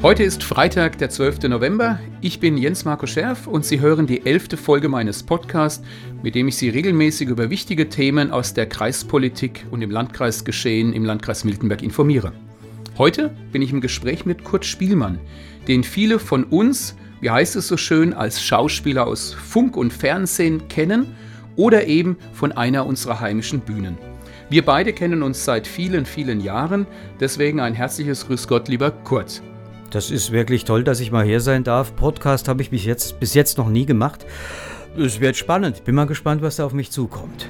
Heute ist Freitag, der 12. November. Ich bin Jens Marco Scherf und Sie hören die elfte Folge meines Podcasts, mit dem ich Sie regelmäßig über wichtige Themen aus der Kreispolitik und im Landkreisgeschehen im Landkreis Miltenberg informiere. Heute bin ich im Gespräch mit Kurt Spielmann, den viele von uns, wie heißt es so schön, als Schauspieler aus Funk und Fernsehen kennen oder eben von einer unserer heimischen Bühnen. Wir beide kennen uns seit vielen, vielen Jahren, deswegen ein herzliches Grüß Gott, lieber Kurt. Das ist wirklich toll, dass ich mal hier sein darf. Podcast habe ich bis jetzt, bis jetzt noch nie gemacht. Es wird spannend. Bin mal gespannt, was da auf mich zukommt.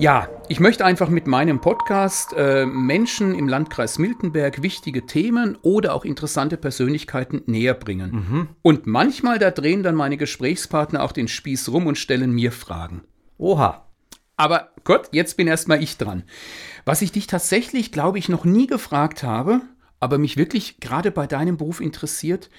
Ja, ich möchte einfach mit meinem Podcast äh, Menschen im Landkreis Miltenberg wichtige Themen oder auch interessante Persönlichkeiten näher bringen. Mhm. Und manchmal da drehen dann meine Gesprächspartner auch den Spieß rum und stellen mir Fragen. Oha. Aber Gott, jetzt bin erstmal ich dran. Was ich dich tatsächlich, glaube ich, noch nie gefragt habe, aber mich wirklich gerade bei deinem Beruf interessiert,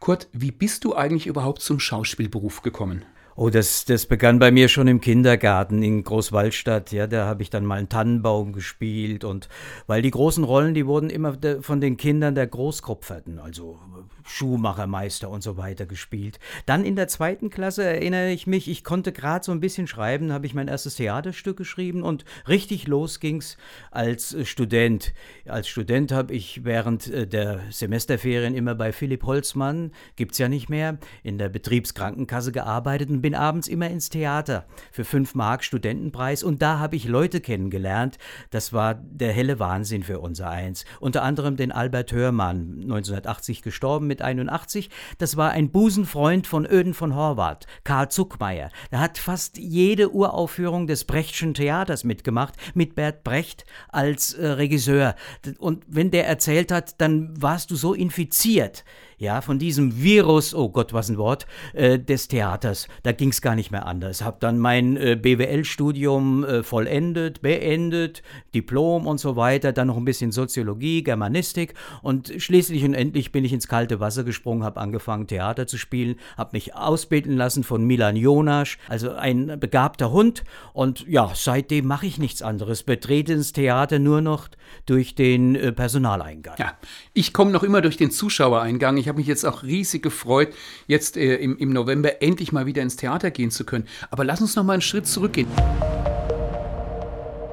Kurt, wie bist du eigentlich überhaupt zum Schauspielberuf gekommen? Oh, das, das begann bei mir schon im Kindergarten in Großwaldstadt. Ja, da habe ich dann mal einen Tannenbaum gespielt und weil die großen Rollen, die wurden immer von den Kindern der Großkopferten, also Schuhmachermeister und so weiter gespielt. Dann in der zweiten Klasse erinnere ich mich, ich konnte gerade so ein bisschen schreiben, habe ich mein erstes Theaterstück geschrieben und richtig los ging's als Student. Als Student habe ich während äh, der Semesterferien immer bei Philipp Holzmann, gibt's ja nicht mehr, in der Betriebskrankenkasse gearbeitet und bin abends immer ins Theater für 5 Mark Studentenpreis und da habe ich Leute kennengelernt. Das war der helle Wahnsinn für unser Eins. Unter anderem den Albert Hörmann, 1980 gestorben mit 81. Das war ein Busenfreund von Öden von Horvath, Karl Zuckmeier. Er hat fast jede Uraufführung des Brechtschen Theaters mitgemacht, mit Bert Brecht als äh, Regisseur. Und wenn der erzählt hat, dann warst du so infiziert ja, von diesem Virus, oh Gott, was ein Wort, äh, des Theaters. Da ging es gar nicht mehr anders. Habe dann mein äh, BWL-Studium äh, vollendet, beendet, Diplom und so weiter, dann noch ein bisschen Soziologie, Germanistik und schließlich und endlich bin ich ins kalte Wasser gesprungen, habe angefangen Theater zu spielen, habe mich ausbilden lassen von Milan Jonasch, also ein begabter Hund und ja, seitdem mache ich nichts anderes, betrete das Theater nur noch durch den äh, Personaleingang. Ja, ich komme noch immer durch den Zuschauereingang. Ich habe mich jetzt auch riesig gefreut, jetzt äh, im, im November endlich mal wieder ins Theater gehen zu können. Aber lass uns noch mal einen Schritt zurückgehen.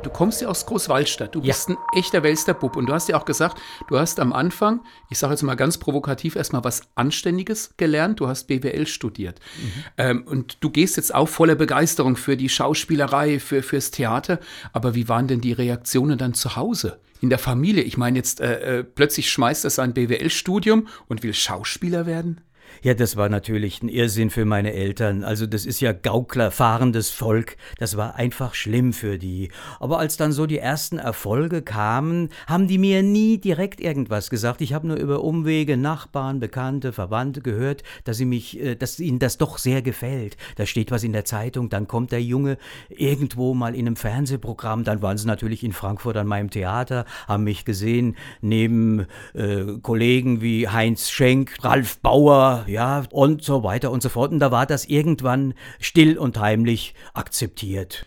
Du kommst ja aus Großwaldstadt. Du bist ja. ein echter Welsterbub. Und du hast ja auch gesagt, du hast am Anfang, ich sage jetzt mal ganz provokativ, erstmal was Anständiges gelernt. Du hast BWL studiert. Mhm. Ähm, und du gehst jetzt auch voller Begeisterung für die Schauspielerei, für, fürs Theater. Aber wie waren denn die Reaktionen dann zu Hause? In der Familie? Ich meine, jetzt äh, äh, plötzlich schmeißt er sein BWL-Studium und will Schauspieler werden? Ja, das war natürlich ein Irrsinn für meine Eltern. Also das ist ja Gaukler, fahrendes Volk. Das war einfach schlimm für die. Aber als dann so die ersten Erfolge kamen, haben die mir nie direkt irgendwas gesagt. Ich habe nur über Umwege Nachbarn, Bekannte, Verwandte gehört, dass sie mich, äh, dass ihnen das doch sehr gefällt. Da steht was in der Zeitung, dann kommt der Junge irgendwo mal in einem Fernsehprogramm. Dann waren sie natürlich in Frankfurt an meinem Theater, haben mich gesehen neben äh, Kollegen wie Heinz Schenk, Ralf Bauer, ja, und so weiter und so fort. Und da war das irgendwann still und heimlich akzeptiert.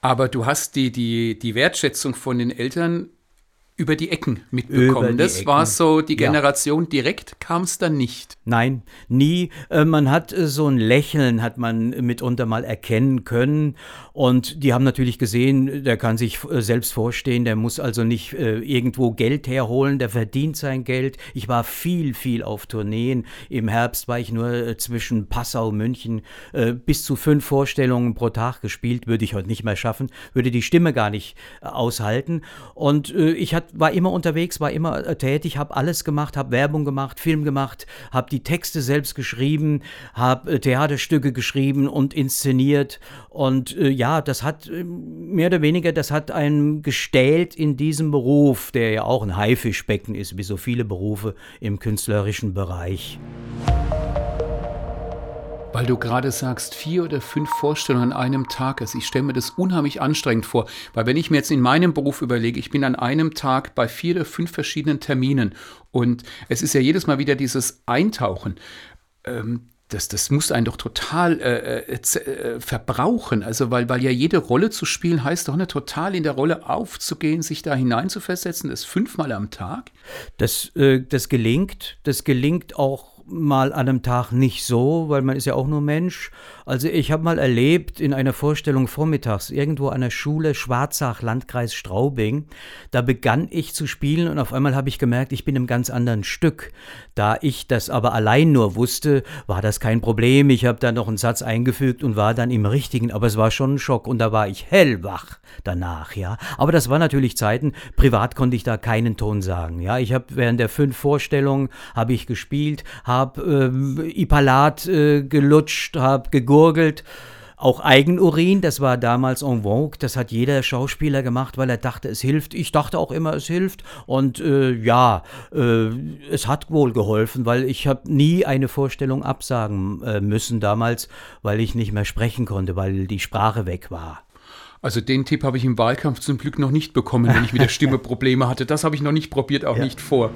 Aber du hast die, die, die Wertschätzung von den Eltern über die Ecken mitbekommen. Die das Ecken. war so die Generation, ja. direkt kam es dann nicht. Nein, nie. Äh, man hat äh, so ein Lächeln, hat man mitunter mal erkennen können. Und die haben natürlich gesehen, der kann sich äh, selbst vorstehen, der muss also nicht irgendwo Geld herholen, der verdient sein Geld. Ich war viel, viel auf Tourneen. Im Herbst war ich nur zwischen Passau, München, bis zu fünf Vorstellungen pro Tag gespielt. Würde ich heute nicht mehr schaffen, würde die Stimme gar nicht aushalten. Und ich hatte war immer unterwegs, war immer äh, tätig, habe alles gemacht, habe Werbung gemacht, Film gemacht, habe die Texte selbst geschrieben, habe äh, Theaterstücke geschrieben und inszeniert. Und äh, ja, das hat äh, mehr oder weniger, das hat einen gestählt in diesem Beruf, der ja auch ein Haifischbecken ist, wie so viele Berufe im künstlerischen Bereich. Weil du gerade sagst, vier oder fünf Vorstellungen an einem Tag ist. Ich stelle mir das unheimlich anstrengend vor. Weil wenn ich mir jetzt in meinem Beruf überlege, ich bin an einem Tag bei vier oder fünf verschiedenen Terminen und es ist ja jedes Mal wieder dieses Eintauchen. Ähm, das, das muss einen doch total äh, äh, äh, verbrauchen. Also, weil, weil ja jede Rolle zu spielen heißt doch nicht total in der Rolle aufzugehen, sich da hineinzuversetzen, das fünfmal am Tag. Das, äh, das gelingt. Das gelingt auch mal an einem Tag nicht so, weil man ist ja auch nur Mensch. Also ich habe mal erlebt in einer Vorstellung vormittags irgendwo an der Schule Schwarzach, Landkreis Straubing. Da begann ich zu spielen und auf einmal habe ich gemerkt, ich bin im ganz anderen Stück. Da ich das aber allein nur wusste, war das kein Problem. Ich habe da noch einen Satz eingefügt und war dann im richtigen, aber es war schon ein Schock und da war ich hellwach danach, ja. Aber das war natürlich Zeiten, privat konnte ich da keinen Ton sagen, ja. Ich habe während der fünf Vorstellungen habe ich gespielt, habe äh, Ipalat äh, gelutscht, habe gegurgelt. Auch Eigenurin, das war damals en vogue, das hat jeder Schauspieler gemacht, weil er dachte, es hilft. Ich dachte auch immer, es hilft. Und äh, ja, äh, es hat wohl geholfen, weil ich habe nie eine Vorstellung absagen äh, müssen damals, weil ich nicht mehr sprechen konnte, weil die Sprache weg war. Also den Tipp habe ich im Wahlkampf zum Glück noch nicht bekommen, wenn ich mit der Stimme Probleme hatte. Das habe ich noch nicht probiert, auch ja. nicht vor.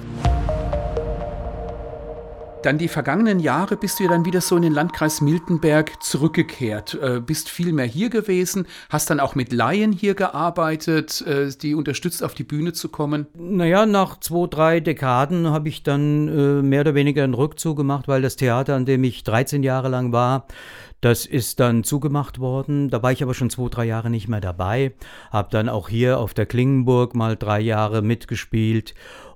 Dann die vergangenen Jahre bist du ja dann wieder so in den Landkreis Miltenberg zurückgekehrt, äh, bist viel mehr hier gewesen, hast dann auch mit Laien hier gearbeitet, äh, die unterstützt auf die Bühne zu kommen. Naja, nach zwei, drei Dekaden habe ich dann äh, mehr oder weniger einen Rückzug gemacht, weil das Theater, an dem ich 13 Jahre lang war, das ist dann zugemacht worden. Da war ich aber schon zwei, drei Jahre nicht mehr dabei. Habe dann auch hier auf der Klingenburg mal drei Jahre mitgespielt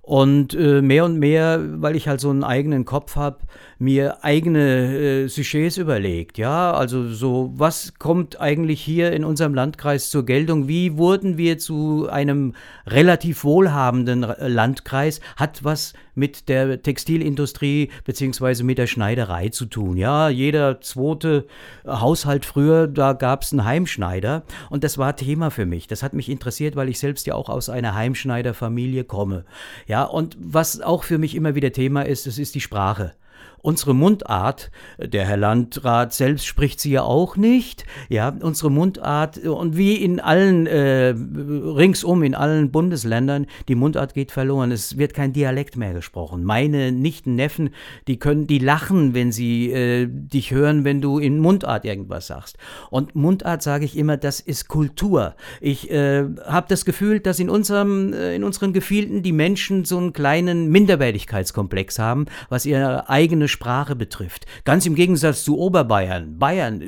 und äh, mehr und mehr, weil ich halt so einen eigenen Kopf habe, mir eigene äh, Sujets überlegt. Ja, also so, was kommt eigentlich hier in unserem Landkreis zur Geltung? Wie wurden wir zu einem relativ wohlhabenden Landkreis? Hat was mit der Textilindustrie beziehungsweise mit der Schneiderei zu tun. Ja, jeder zweite Haushalt früher, da gab es einen Heimschneider und das war Thema für mich. Das hat mich interessiert, weil ich selbst ja auch aus einer Heimschneiderfamilie komme. Ja, und was auch für mich immer wieder Thema ist, das ist die Sprache. Unsere Mundart, der Herr Landrat selbst spricht sie ja auch nicht, ja, unsere Mundart und wie in allen, äh, ringsum in allen Bundesländern, die Mundart geht verloren. Es wird kein Dialekt mehr gesprochen. Meine Nichten, Neffen, die können, die lachen, wenn sie äh, dich hören, wenn du in Mundart irgendwas sagst. Und Mundart sage ich immer, das ist Kultur. Ich äh, habe das Gefühl, dass in unserem, äh, in unseren Gefilden die Menschen so einen kleinen Minderwertigkeitskomplex haben, was ihre eigene Sprache betrifft. Ganz im Gegensatz zu Oberbayern. Bayern,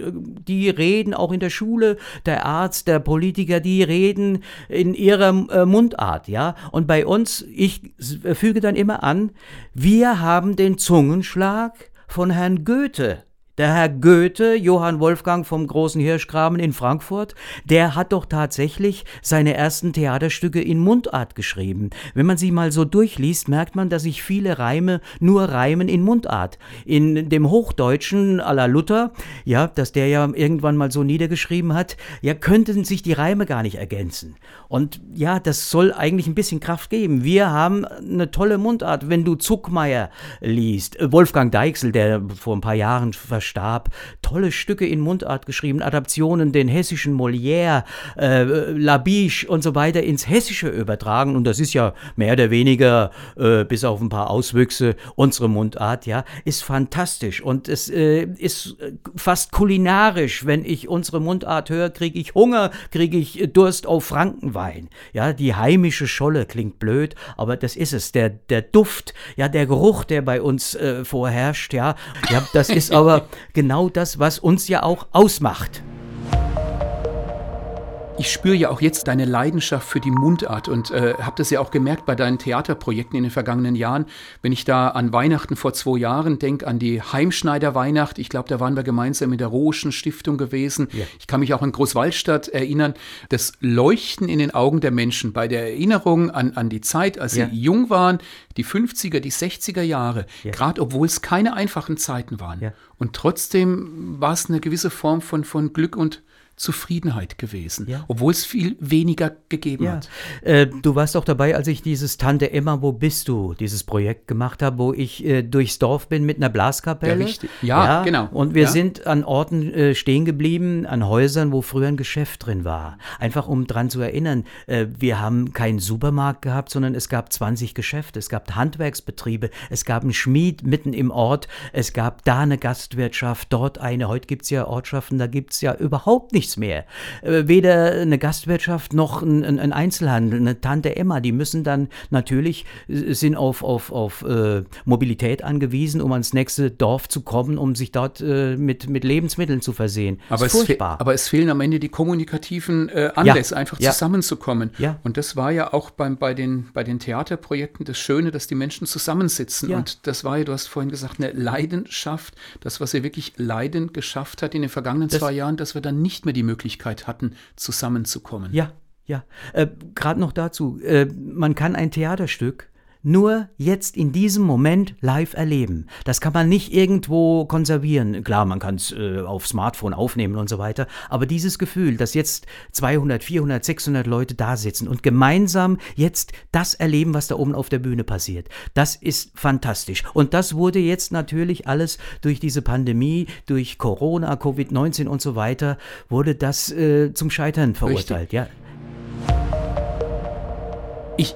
die reden auch in der Schule, der Arzt, der Politiker, die reden in ihrer äh, Mundart, ja. Und bei uns, ich füge dann immer an, wir haben den Zungenschlag von Herrn Goethe. Der Herr Goethe, Johann Wolfgang vom großen Hirschgraben in Frankfurt, der hat doch tatsächlich seine ersten Theaterstücke in Mundart geschrieben. Wenn man sie mal so durchliest, merkt man, dass sich viele Reime nur reimen in Mundart. In dem Hochdeutschen à la Luther, ja, dass der ja irgendwann mal so niedergeschrieben hat, ja, könnten sich die Reime gar nicht ergänzen. Und ja, das soll eigentlich ein bisschen Kraft geben. Wir haben eine tolle Mundart. Wenn du Zuckmeier liest, Wolfgang Deichsel, der vor ein paar Jahren verstorben starb, tolle Stücke in Mundart geschrieben, Adaptionen, den hessischen Molière, äh, Labiche und so weiter ins Hessische übertragen. Und das ist ja mehr oder weniger, äh, bis auf ein paar Auswüchse, unsere Mundart, ja, ist fantastisch. Und es äh, ist fast kulinarisch. Wenn ich unsere Mundart höre, kriege ich Hunger, kriege ich Durst auf Frankenwein. Ja, die heimische Scholle klingt blöd, aber das ist es. Der, der Duft, ja, der Geruch, der bei uns äh, vorherrscht, ja, ja, das ist aber genau das, was uns ja auch ausmacht. Ich spüre ja auch jetzt deine Leidenschaft für die Mundart und äh, habe das ja auch gemerkt bei deinen Theaterprojekten in den vergangenen Jahren. Wenn ich da an Weihnachten vor zwei Jahren denke, an die Heimschneider Weihnacht, ich glaube, da waren wir gemeinsam mit der Rohischen Stiftung gewesen. Ja. Ich kann mich auch an Großwaldstadt erinnern. Das Leuchten in den Augen der Menschen bei der Erinnerung an, an die Zeit, als ja. sie jung waren, die 50er, die 60er Jahre, ja. gerade obwohl es keine einfachen Zeiten waren. Und trotzdem war es eine gewisse Form von, von Glück und Zufriedenheit gewesen, ja. obwohl es viel weniger gegeben ja. hat. Äh, du warst auch dabei, als ich dieses Tante Emma, wo bist du, dieses Projekt gemacht habe, wo ich äh, durchs Dorf bin mit einer Blaskapelle. Ja, ja, genau. Und wir sind an Orten äh, stehen geblieben, an Häusern, wo früher ein Geschäft drin war. Einfach um dran zu erinnern, äh, wir haben keinen Supermarkt gehabt, sondern es gab 20 Geschäfte, es gab Handwerksbetriebe, es gab einen Schmied mitten im Ort, es gab da eine Gastwirtschaft, dort eine. Heute gibt es ja Ortschaften, da gibt es ja überhaupt nichts mehr. Äh, weder eine Gastwirtschaft noch ein, ein, Einzelhandel, eine Tante Emma, die müssen dann natürlich, äh, sind auf, auf, auf äh, Mobilität angewiesen, um ans nächste Dorf zu kommen, um sich dort äh, mit, mit Lebensmitteln zu versehen. Aber es, aber es, fehlen am Ende die kommunikativen äh, Anlässe, ja. einfach ja. zusammenzukommen. Ja. Und das war ja auch beim, bei, den, bei den Theaterprojekten das Schöne, dass die Menschen zusammensitzen. Ja. Und das war ja, du hast vorhin gesagt, eine Leidenschaft, das, was er wirklich leidend geschafft hat in den vergangenen das, zwei Jahren, dass wir dann nicht mehr die Möglichkeit hatten, zusammenzukommen. Ja, ja. Äh, Gerade noch dazu, äh, man kann ein Theaterstück nur jetzt in diesem Moment live erleben. Das kann man nicht irgendwo konservieren. Klar, man kann es äh, auf Smartphone aufnehmen und so weiter, aber dieses Gefühl, dass jetzt 200, 400, 600 Leute da sitzen und gemeinsam jetzt das erleben, was da oben auf der Bühne passiert, das ist fantastisch. Und das wurde jetzt natürlich alles durch diese Pandemie, durch Corona, Covid-19 und so weiter, wurde das äh, zum Scheitern verurteilt. Richtig. Ja. Ich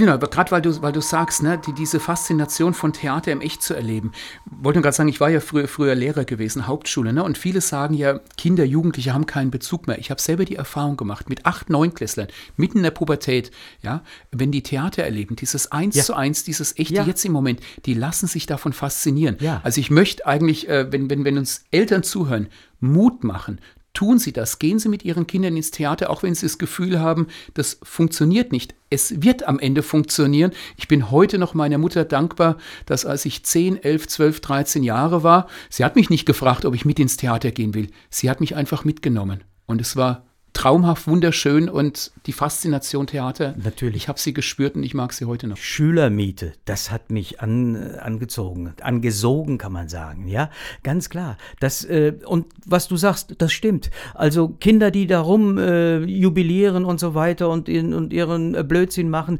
Wilna, gerade weil du, weil du sagst, ne, die, diese Faszination von Theater im Echt zu erleben. Wollte gerade sagen, ich war ja früher, früher Lehrer gewesen, Hauptschule, ne, und viele sagen ja, Kinder, Jugendliche haben keinen Bezug mehr. Ich habe selber die Erfahrung gemacht, mit acht, neunklässlern, mitten in der Pubertät, ja, wenn die Theater erleben, dieses Eins ja. zu Eins, dieses Echte ja. jetzt im Moment, die lassen sich davon faszinieren. Ja. Also ich möchte eigentlich, äh, wenn, wenn, wenn uns Eltern zuhören, Mut machen, Tun Sie das, gehen Sie mit Ihren Kindern ins Theater, auch wenn Sie das Gefühl haben, das funktioniert nicht. Es wird am Ende funktionieren. Ich bin heute noch meiner Mutter dankbar, dass als ich 10, 11, 12, 13 Jahre war, sie hat mich nicht gefragt, ob ich mit ins Theater gehen will. Sie hat mich einfach mitgenommen. Und es war traumhaft, wunderschön und die Faszination Theater. Natürlich. Ich habe sie gespürt und ich mag sie heute noch. Schülermiete, das hat mich an, angezogen, angesogen, kann man sagen. Ja, ganz klar. Das, äh, und was du sagst, das stimmt. Also Kinder, die darum äh, jubilieren und so weiter und, in, und ihren Blödsinn machen,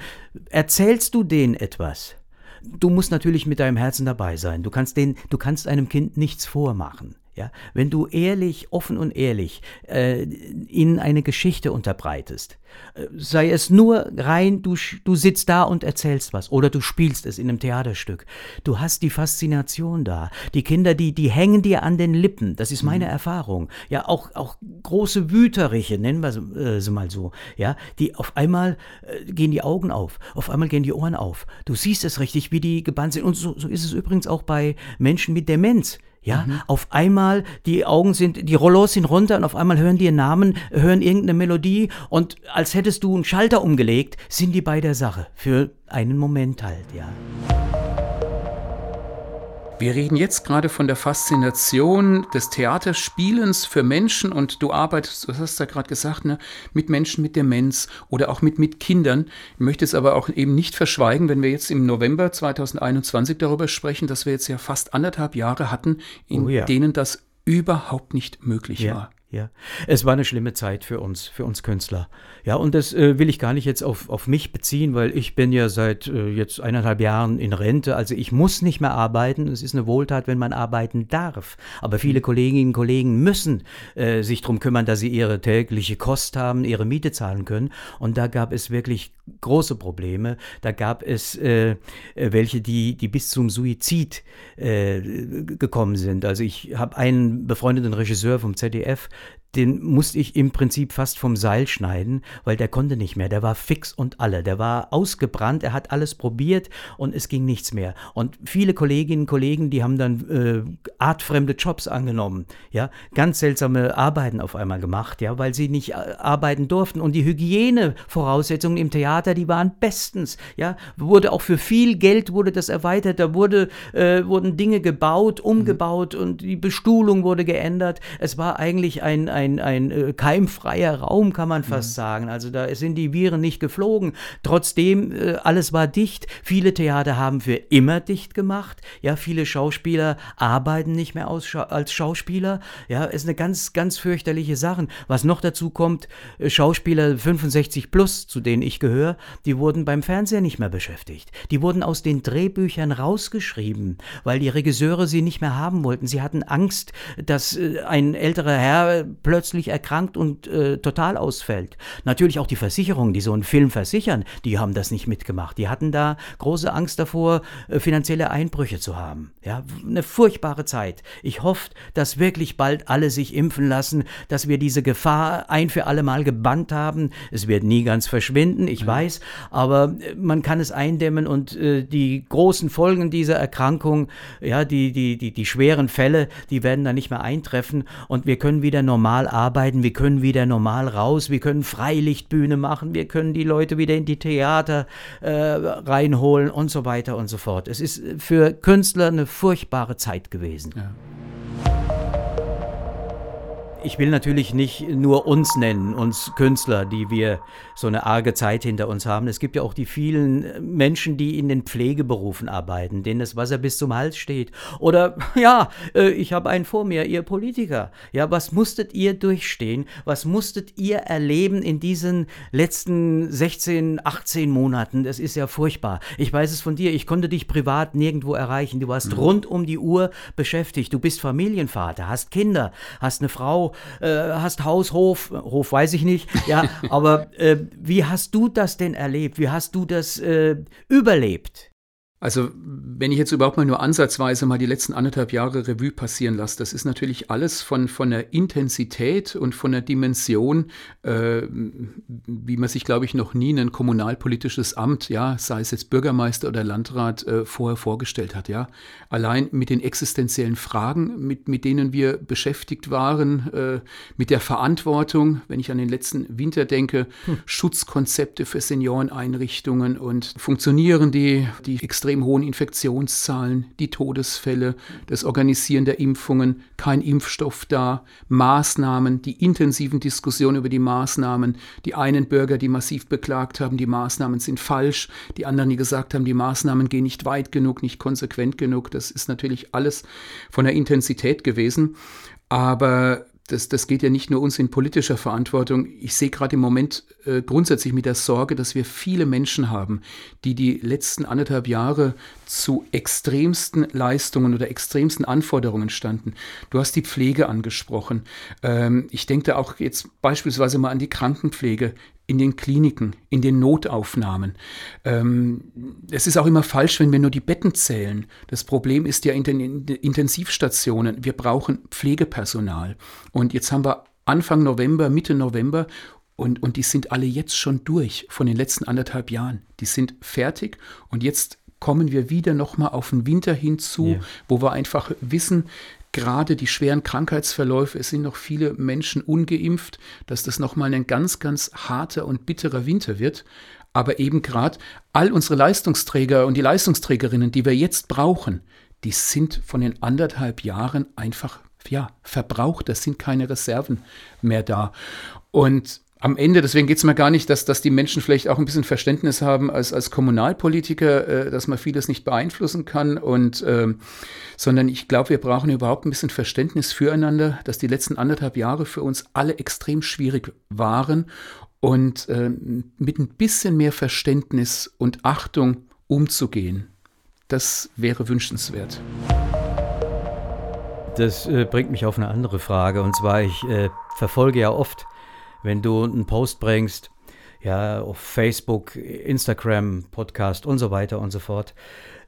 erzählst du denen etwas? Du musst natürlich mit deinem Herzen dabei sein. Du kannst, den, du kannst einem Kind nichts vormachen. Ja, wenn du ehrlich, offen und ehrlich äh, ihnen eine Geschichte unterbreitest, äh, sei es nur rein, du, du sitzt da und erzählst was oder du spielst es in einem Theaterstück. Du hast die Faszination da. Die Kinder, die, die hängen dir an den Lippen. Das ist meine mhm. Erfahrung. Ja, auch, auch große Wüteriche, nennen wir sie, äh, sie mal so. Ja, die auf einmal äh, gehen die Augen auf, auf einmal gehen die Ohren auf. Du siehst es richtig, wie die gebannt sind. Und so, so ist es übrigens auch bei Menschen mit Demenz. Ja, mhm. auf einmal, die Augen sind, die Rollos sind runter und auf einmal hören die ihren Namen, hören irgendeine Melodie und als hättest du einen Schalter umgelegt, sind die bei der Sache. Für einen Moment halt, ja. Wir reden jetzt gerade von der Faszination des Theaterspielens für Menschen und du arbeitest, du hast ja gerade gesagt, ne, mit Menschen mit Demenz oder auch mit, mit Kindern. Ich möchte es aber auch eben nicht verschweigen, wenn wir jetzt im November 2021 darüber sprechen, dass wir jetzt ja fast anderthalb Jahre hatten, in oh ja. denen das überhaupt nicht möglich ja. war. Ja, es war eine schlimme Zeit für uns, für uns Künstler. Ja, und das äh, will ich gar nicht jetzt auf, auf mich beziehen, weil ich bin ja seit äh, jetzt eineinhalb Jahren in Rente. Also ich muss nicht mehr arbeiten. Es ist eine Wohltat, wenn man arbeiten darf. Aber viele Kolleginnen und Kollegen müssen äh, sich darum kümmern, dass sie ihre tägliche Kost haben, ihre Miete zahlen können. Und da gab es wirklich große Probleme. Da gab es äh, äh, welche, die, die bis zum Suizid äh, gekommen sind. Also ich habe einen befreundeten Regisseur vom ZDF, den musste ich im Prinzip fast vom Seil schneiden, weil der konnte nicht mehr. Der war fix und alle. Der war ausgebrannt. Er hat alles probiert und es ging nichts mehr. Und viele Kolleginnen und Kollegen, die haben dann äh, artfremde Jobs angenommen. Ja, ganz seltsame Arbeiten auf einmal gemacht, ja, weil sie nicht äh, arbeiten durften. Und die Hygienevoraussetzungen im Theater, die waren bestens. Ja, wurde auch für viel Geld wurde das erweitert. Da wurde, äh, wurden Dinge gebaut, umgebaut mhm. und die Bestuhlung wurde geändert. Es war eigentlich ein, ein ein, ein äh, keimfreier Raum, kann man fast mhm. sagen. Also da sind die Viren nicht geflogen. Trotzdem, äh, alles war dicht. Viele Theater haben für immer dicht gemacht. Ja, viele Schauspieler arbeiten nicht mehr als Schauspieler. Ja, ist eine ganz, ganz fürchterliche Sache. Was noch dazu kommt, äh, Schauspieler 65 plus, zu denen ich gehöre, die wurden beim Fernseher nicht mehr beschäftigt. Die wurden aus den Drehbüchern rausgeschrieben, weil die Regisseure sie nicht mehr haben wollten. Sie hatten Angst, dass ein älterer Herr plötzlich erkrankt und äh, total ausfällt. Natürlich auch die Versicherungen, die so einen Film versichern, die haben das nicht mitgemacht. Die hatten da große Angst davor, äh, finanzielle Einbrüche zu haben. Ja, eine furchtbare Zeit. Ich hoffe, dass wirklich bald alle sich impfen lassen, dass wir diese Gefahr ein für alle Mal gebannt haben. Es wird nie ganz verschwinden, ich ja. weiß, aber äh, man kann es eindämmen und äh, die großen Folgen dieser Erkrankung, ja, die, die, die, die schweren Fälle, die werden dann nicht mehr eintreffen und wir können wieder normal arbeiten, wir können wieder normal raus, wir können Freilichtbühne machen, wir können die Leute wieder in die Theater äh, reinholen und so weiter und so fort. Es ist für Künstler eine furchtbare Zeit gewesen. Ja ich will natürlich nicht nur uns nennen, uns Künstler, die wir so eine arge Zeit hinter uns haben. Es gibt ja auch die vielen Menschen, die in den Pflegeberufen arbeiten, denen das Wasser bis zum Hals steht. Oder, ja, äh, ich habe einen vor mir, ihr Politiker. Ja, was musstet ihr durchstehen? Was musstet ihr erleben in diesen letzten 16, 18 Monaten? Das ist ja furchtbar. Ich weiß es von dir, ich konnte dich privat nirgendwo erreichen. Du warst mhm. rund um die Uhr beschäftigt. Du bist Familienvater, hast Kinder, hast eine Frau, äh, hast Haus, Hof, Hof weiß ich nicht, ja, aber äh, wie hast du das denn erlebt? Wie hast du das äh, überlebt? Also, wenn ich jetzt überhaupt mal nur ansatzweise mal die letzten anderthalb Jahre Revue passieren lasse, das ist natürlich alles von, von der Intensität und von der Dimension, äh, wie man sich, glaube ich, noch nie ein kommunalpolitisches Amt, ja, sei es jetzt Bürgermeister oder Landrat, äh, vorher vorgestellt hat, ja. Allein mit den existenziellen Fragen, mit, mit denen wir beschäftigt waren, äh, mit der Verantwortung, wenn ich an den letzten Winter denke, hm. Schutzkonzepte für Senioreneinrichtungen und funktionieren die, die extrem extrem hohen Infektionszahlen, die Todesfälle, das Organisieren der Impfungen, kein Impfstoff da, Maßnahmen, die intensiven Diskussionen über die Maßnahmen, die einen Bürger, die massiv beklagt haben, die Maßnahmen sind falsch, die anderen, die gesagt haben, die Maßnahmen gehen nicht weit genug, nicht konsequent genug. Das ist natürlich alles von der Intensität gewesen. Aber das, das geht ja nicht nur uns in politischer Verantwortung. Ich sehe gerade im Moment äh, grundsätzlich mit der Sorge, dass wir viele Menschen haben, die die letzten anderthalb Jahre zu extremsten Leistungen oder extremsten Anforderungen standen. Du hast die Pflege angesprochen. Ähm, ich denke da auch jetzt beispielsweise mal an die Krankenpflege in den Kliniken, in den Notaufnahmen. Ähm, es ist auch immer falsch, wenn wir nur die Betten zählen. Das Problem ist ja in den Intensivstationen. Wir brauchen Pflegepersonal. Und jetzt haben wir Anfang November, Mitte November und, und die sind alle jetzt schon durch von den letzten anderthalb Jahren. Die sind fertig und jetzt kommen wir wieder nochmal auf den Winter hinzu, yeah. wo wir einfach wissen, gerade die schweren Krankheitsverläufe, es sind noch viele Menschen ungeimpft, dass das nochmal ein ganz, ganz harter und bitterer Winter wird. Aber eben gerade all unsere Leistungsträger und die Leistungsträgerinnen, die wir jetzt brauchen, die sind von den anderthalb Jahren einfach ja, verbraucht. Es sind keine Reserven mehr da. Und am Ende, deswegen geht es mir gar nicht, dass, dass die Menschen vielleicht auch ein bisschen Verständnis haben als, als Kommunalpolitiker, äh, dass man vieles nicht beeinflussen kann und äh, sondern ich glaube, wir brauchen überhaupt ein bisschen Verständnis füreinander, dass die letzten anderthalb Jahre für uns alle extrem schwierig waren und äh, mit ein bisschen mehr Verständnis und Achtung umzugehen. Das wäre wünschenswert. Das äh, bringt mich auf eine andere Frage und zwar, ich äh, verfolge ja oft wenn du einen Post bringst, ja, auf Facebook, Instagram, Podcast und so weiter und so fort,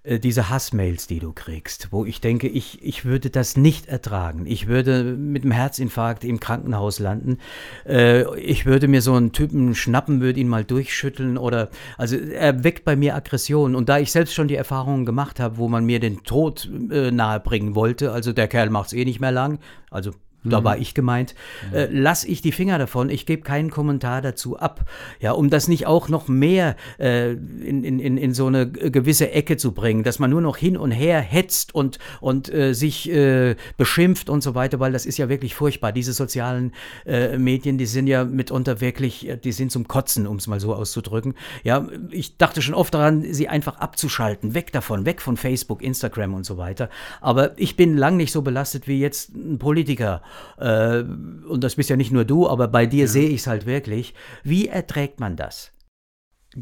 äh, diese Hassmails, die du kriegst, wo ich denke, ich, ich würde das nicht ertragen. Ich würde mit einem Herzinfarkt im Krankenhaus landen. Äh, ich würde mir so einen Typen schnappen, würde ihn mal durchschütteln oder, also er weckt bei mir Aggression. Und da ich selbst schon die Erfahrungen gemacht habe, wo man mir den Tod äh, nahebringen wollte, also der Kerl macht es eh nicht mehr lang, also da war ich gemeint, äh, lass ich die Finger davon, ich gebe keinen Kommentar dazu ab. Ja, um das nicht auch noch mehr äh, in, in, in so eine gewisse Ecke zu bringen, dass man nur noch hin und her hetzt und, und äh, sich äh, beschimpft und so weiter, weil das ist ja wirklich furchtbar. Diese sozialen äh, Medien, die sind ja mitunter wirklich, die sind zum Kotzen, um es mal so auszudrücken. Ja, ich dachte schon oft daran, sie einfach abzuschalten, weg davon, weg von Facebook, Instagram und so weiter. Aber ich bin lang nicht so belastet wie jetzt ein Politiker äh, und das bist ja nicht nur du, aber bei dir ja. sehe ich es halt wirklich. Wie erträgt man das?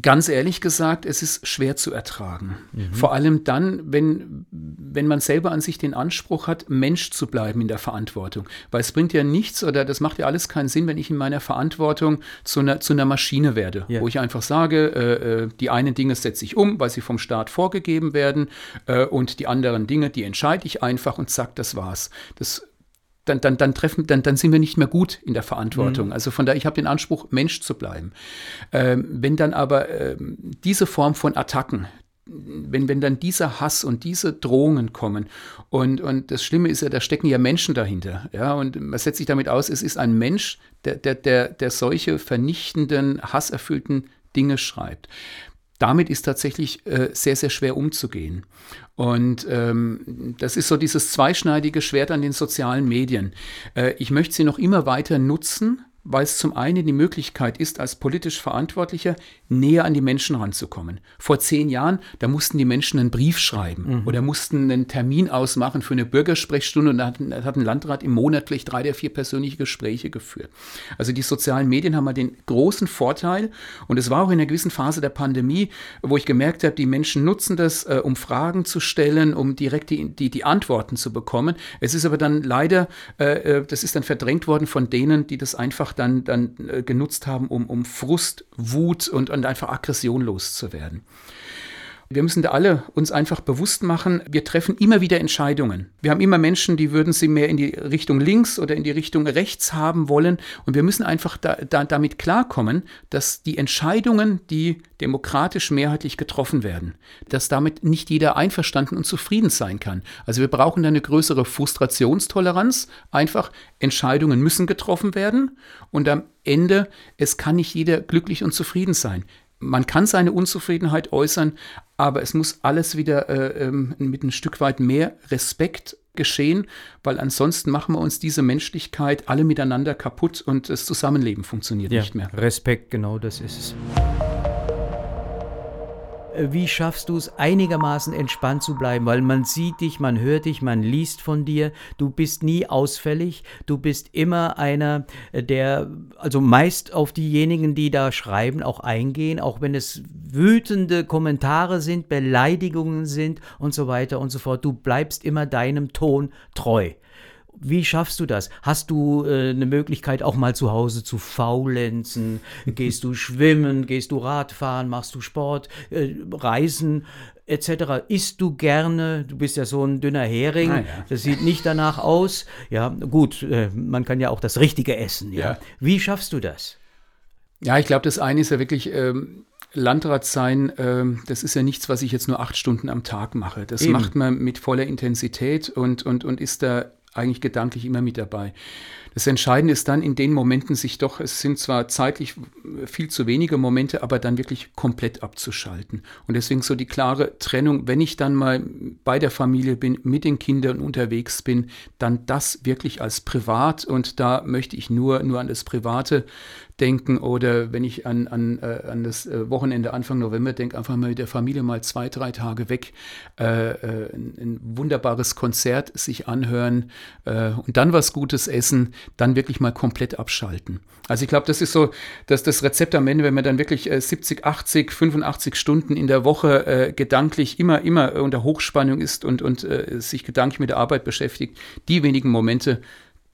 Ganz ehrlich gesagt, es ist schwer zu ertragen. Mhm. Vor allem dann, wenn, wenn man selber an sich den Anspruch hat, Mensch zu bleiben in der Verantwortung. Weil es bringt ja nichts oder das macht ja alles keinen Sinn, wenn ich in meiner Verantwortung zu einer, zu einer Maschine werde. Ja. Wo ich einfach sage, äh, äh die einen Dinge setze ich um, weil sie vom Staat vorgegeben werden äh, und die anderen Dinge, die entscheide ich einfach und zack, das war's. Das dann, dann, dann, treffen, dann, dann sind wir nicht mehr gut in der Verantwortung. Mhm. Also von daher, ich habe den Anspruch, Mensch zu bleiben. Ähm, wenn dann aber ähm, diese Form von Attacken, wenn, wenn dann dieser Hass und diese Drohungen kommen und, und das Schlimme ist ja, da stecken ja Menschen dahinter. Ja, und man setzt sich damit aus, es ist ein Mensch, der, der, der, der solche vernichtenden, hasserfüllten Dinge schreibt damit ist tatsächlich äh, sehr, sehr schwer umzugehen. Und ähm, das ist so dieses zweischneidige Schwert an den sozialen Medien. Äh, ich möchte sie noch immer weiter nutzen, weil es zum einen die Möglichkeit ist, als politisch Verantwortlicher näher an die Menschen ranzukommen. Vor zehn Jahren, da mussten die Menschen einen Brief schreiben mhm. oder mussten einen Termin ausmachen für eine Bürgersprechstunde und da hat, da hat ein Landrat im Monat gleich drei der vier persönliche Gespräche geführt. Also die sozialen Medien haben mal den großen Vorteil und es war auch in einer gewissen Phase der Pandemie, wo ich gemerkt habe, die Menschen nutzen das, äh, um Fragen zu stellen, um direkt die, die, die Antworten zu bekommen. Es ist aber dann leider, äh, äh das ist dann verdrängt worden von denen, die das einfach dann, dann äh, genutzt haben, um, um Frust, Wut und, und einfach Aggression loszuwerden. Wir müssen da alle uns einfach bewusst machen, wir treffen immer wieder Entscheidungen. Wir haben immer Menschen, die würden sie mehr in die Richtung links oder in die Richtung rechts haben wollen. Und wir müssen einfach da, da, damit klarkommen, dass die Entscheidungen, die demokratisch mehrheitlich getroffen werden, dass damit nicht jeder einverstanden und zufrieden sein kann. Also wir brauchen da eine größere Frustrationstoleranz. Einfach Entscheidungen müssen getroffen werden. Und am Ende, es kann nicht jeder glücklich und zufrieden sein man kann seine Unzufriedenheit äußern, aber es muss alles wieder äh, ähm, mit ein Stück weit mehr Respekt geschehen, weil ansonsten machen wir uns diese Menschlichkeit alle miteinander kaputt und das Zusammenleben funktioniert ja, nicht mehr. Respekt, genau das ist es. Äh, wie schaffst du es einigermaßen entspannt zu bleiben? Weil man sieht dich, man hört dich, man liest von dir, du bist nie ausfällig, du bist immer einer, äh, der also meist auf diejenigen, die da schreiben, auch eingehen, auch wenn es wütende Kommentare sind, Beleidigungen sind und so weiter und so fort. Du bleibst immer deinem Ton treu. Wie schaffst du das? Hast du äh, eine Möglichkeit, auch mal zu Hause zu faulenzen? Gehst du schwimmen? Gehst du Radfahren? Machst du Sport? Äh, Reisen? etc. Isst du gerne? Du bist ja so ein dünner Hering. Ah, ja. Das sieht nicht danach aus. Ja, gut, äh, man kann ja auch das Richtige essen. Ja. ja. Wie schaffst du das? Ja, ich glaube, das eine ist ja wirklich. Ähm Landrat sein, ähm, das ist ja nichts, was ich jetzt nur acht Stunden am Tag mache. Das Eben. macht man mit voller Intensität und, und, und ist da eigentlich gedanklich immer mit dabei. Das Entscheidende ist dann in den Momenten sich doch, es sind zwar zeitlich viel zu wenige Momente, aber dann wirklich komplett abzuschalten. Und deswegen so die klare Trennung, wenn ich dann mal bei der Familie bin, mit den Kindern unterwegs bin, dann das wirklich als privat. Und da möchte ich nur, nur an das Private denken. Oder wenn ich an, an, äh, an das äh, Wochenende Anfang November denke, einfach mal mit der Familie mal zwei, drei Tage weg, äh, äh ein, ein, wunderbares Konzert sich anhören äh, und dann was Gutes essen, dann wirklich mal komplett abschalten. Also ich glaube, das ist so dass das Rezept am Ende, wenn man dann wirklich 70, 80, 85 Stunden in der Woche äh, gedanklich immer, immer unter Hochspannung ist und, und sich gedanklich mit der Arbeit beschäftigt, die wenigen Momente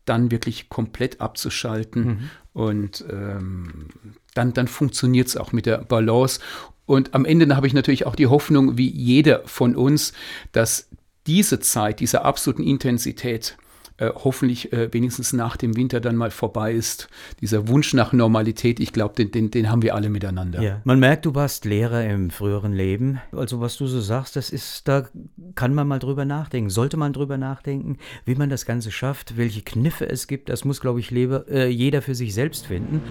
dann wirklich komplett abzuschalten mhm. und ähm, dann, dann funktioniert es auch mit der Balance. Und am Ende habe ich natürlich auch die Hoffnung, wie jeder von uns, dass diese Zeit, diese absoluten Intensität, äh, hoffentlich äh, wenigstens nach dem Winter dann mal vorbei ist. Dieser Wunsch nach Normalität, ich glaube, den, den, den haben wir alle miteinander. Ja. Man merkt, du warst Lehrer im früheren Leben. Also was du so sagst, das ist, da kann man mal drüber nachdenken. Sollte man drüber nachdenken, wie man das Ganze schafft, welche Kniffe es gibt. Das muss, glaube ich, lebe, äh, jeder für sich selbst finden.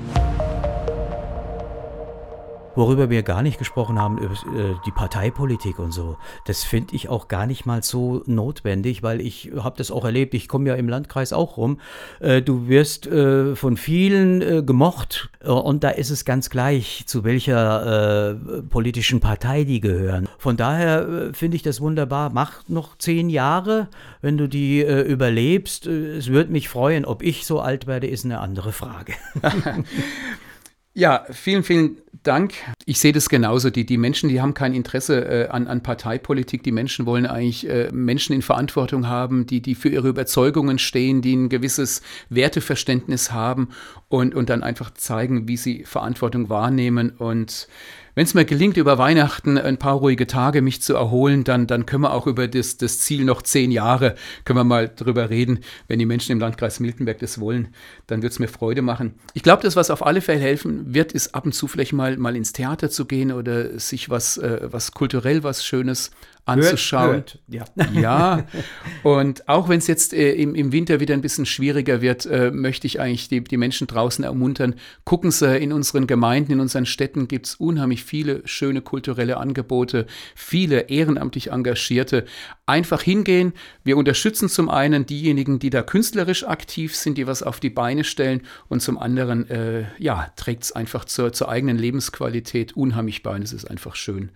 Worüber wir gar nicht gesprochen haben, über äh, die Parteipolitik und so. Das finde ich auch gar nicht mal so notwendig, weil ich habe das auch erlebt. Ich komme ja im Landkreis auch rum. Äh, du wirst äh, von vielen gemocht und da ist es ganz gleich, zu welcher politischen Partei die gehören. Von daher finde ich das wunderbar. Mach noch zehn Jahre, wenn du die überlebst. Es würde mich freuen. Ob ich so alt werde, ist eine andere Frage. Ja, vielen, vielen Dank. Ich sehe das genauso. Die, die Menschen, die haben kein Interesse äh, an, an Parteipolitik. Die Menschen wollen eigentlich äh, Menschen in Verantwortung haben, die, die für ihre Überzeugungen stehen, die ein gewisses Werteverständnis haben und, und dann einfach zeigen, wie sie Verantwortung wahrnehmen. Und wenn es mir gelingt, über Weihnachten ein paar ruhige Tage mich zu erholen, dann, dann können wir auch über das, das Ziel noch zehn Jahre, können wir mal drüber reden. Wenn die Menschen im Landkreis Miltenberg das wollen, dann wird es mir Freude machen. Ich glaube, das, was auf alle Fälle helfen wird, ist ab und zu vielleicht mal, mal ins Theater zu gehen oder sich was, äh, was kulturell was Schönes anzuschauen. Hört, hört. Ja. ja, und auch wenn es jetzt äh, im, im Winter wieder ein bisschen schwieriger wird, äh, möchte ich eigentlich die, die Menschen draußen ermuntern. Gucken Sie, in unseren Gemeinden, in unseren Städten gibt es unheimlich viele schöne kulturelle Angebote, viele ehrenamtlich Engagierte. Einfach hingehen. Wir unterstützen zum einen diejenigen, die da künstlerisch aktiv sind, die was auf die Beine stellen und zum anderen, äh, ja, trägt es einfach zur, zur eigenen Lebensqualität unheimlich bei und es ist einfach schön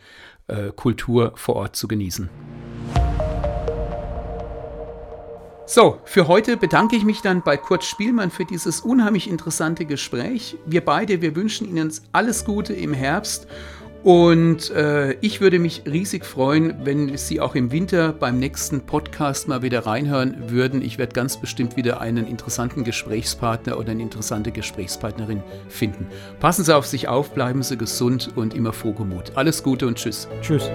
äh, Kultur vor Ort zu genießen. So, für heute bedanke ich mich dann bei Kurt Spielmann für dieses unheimlich interessante Gespräch. Wir beide, wir wünschen Ihnen alles Gute im Herbst und äh, ich würde mich riesig freuen, wenn Sie auch im Winter beim nächsten Podcast mal wieder reinhören würden. Ich werde ganz bestimmt wieder einen interessanten Gesprächspartner oder eine interessante Gesprächspartnerin finden. Passen Sie auf sich auf, bleiben Sie gesund und immer froh Gemut. Alles Gute und tschüss. Tschüss.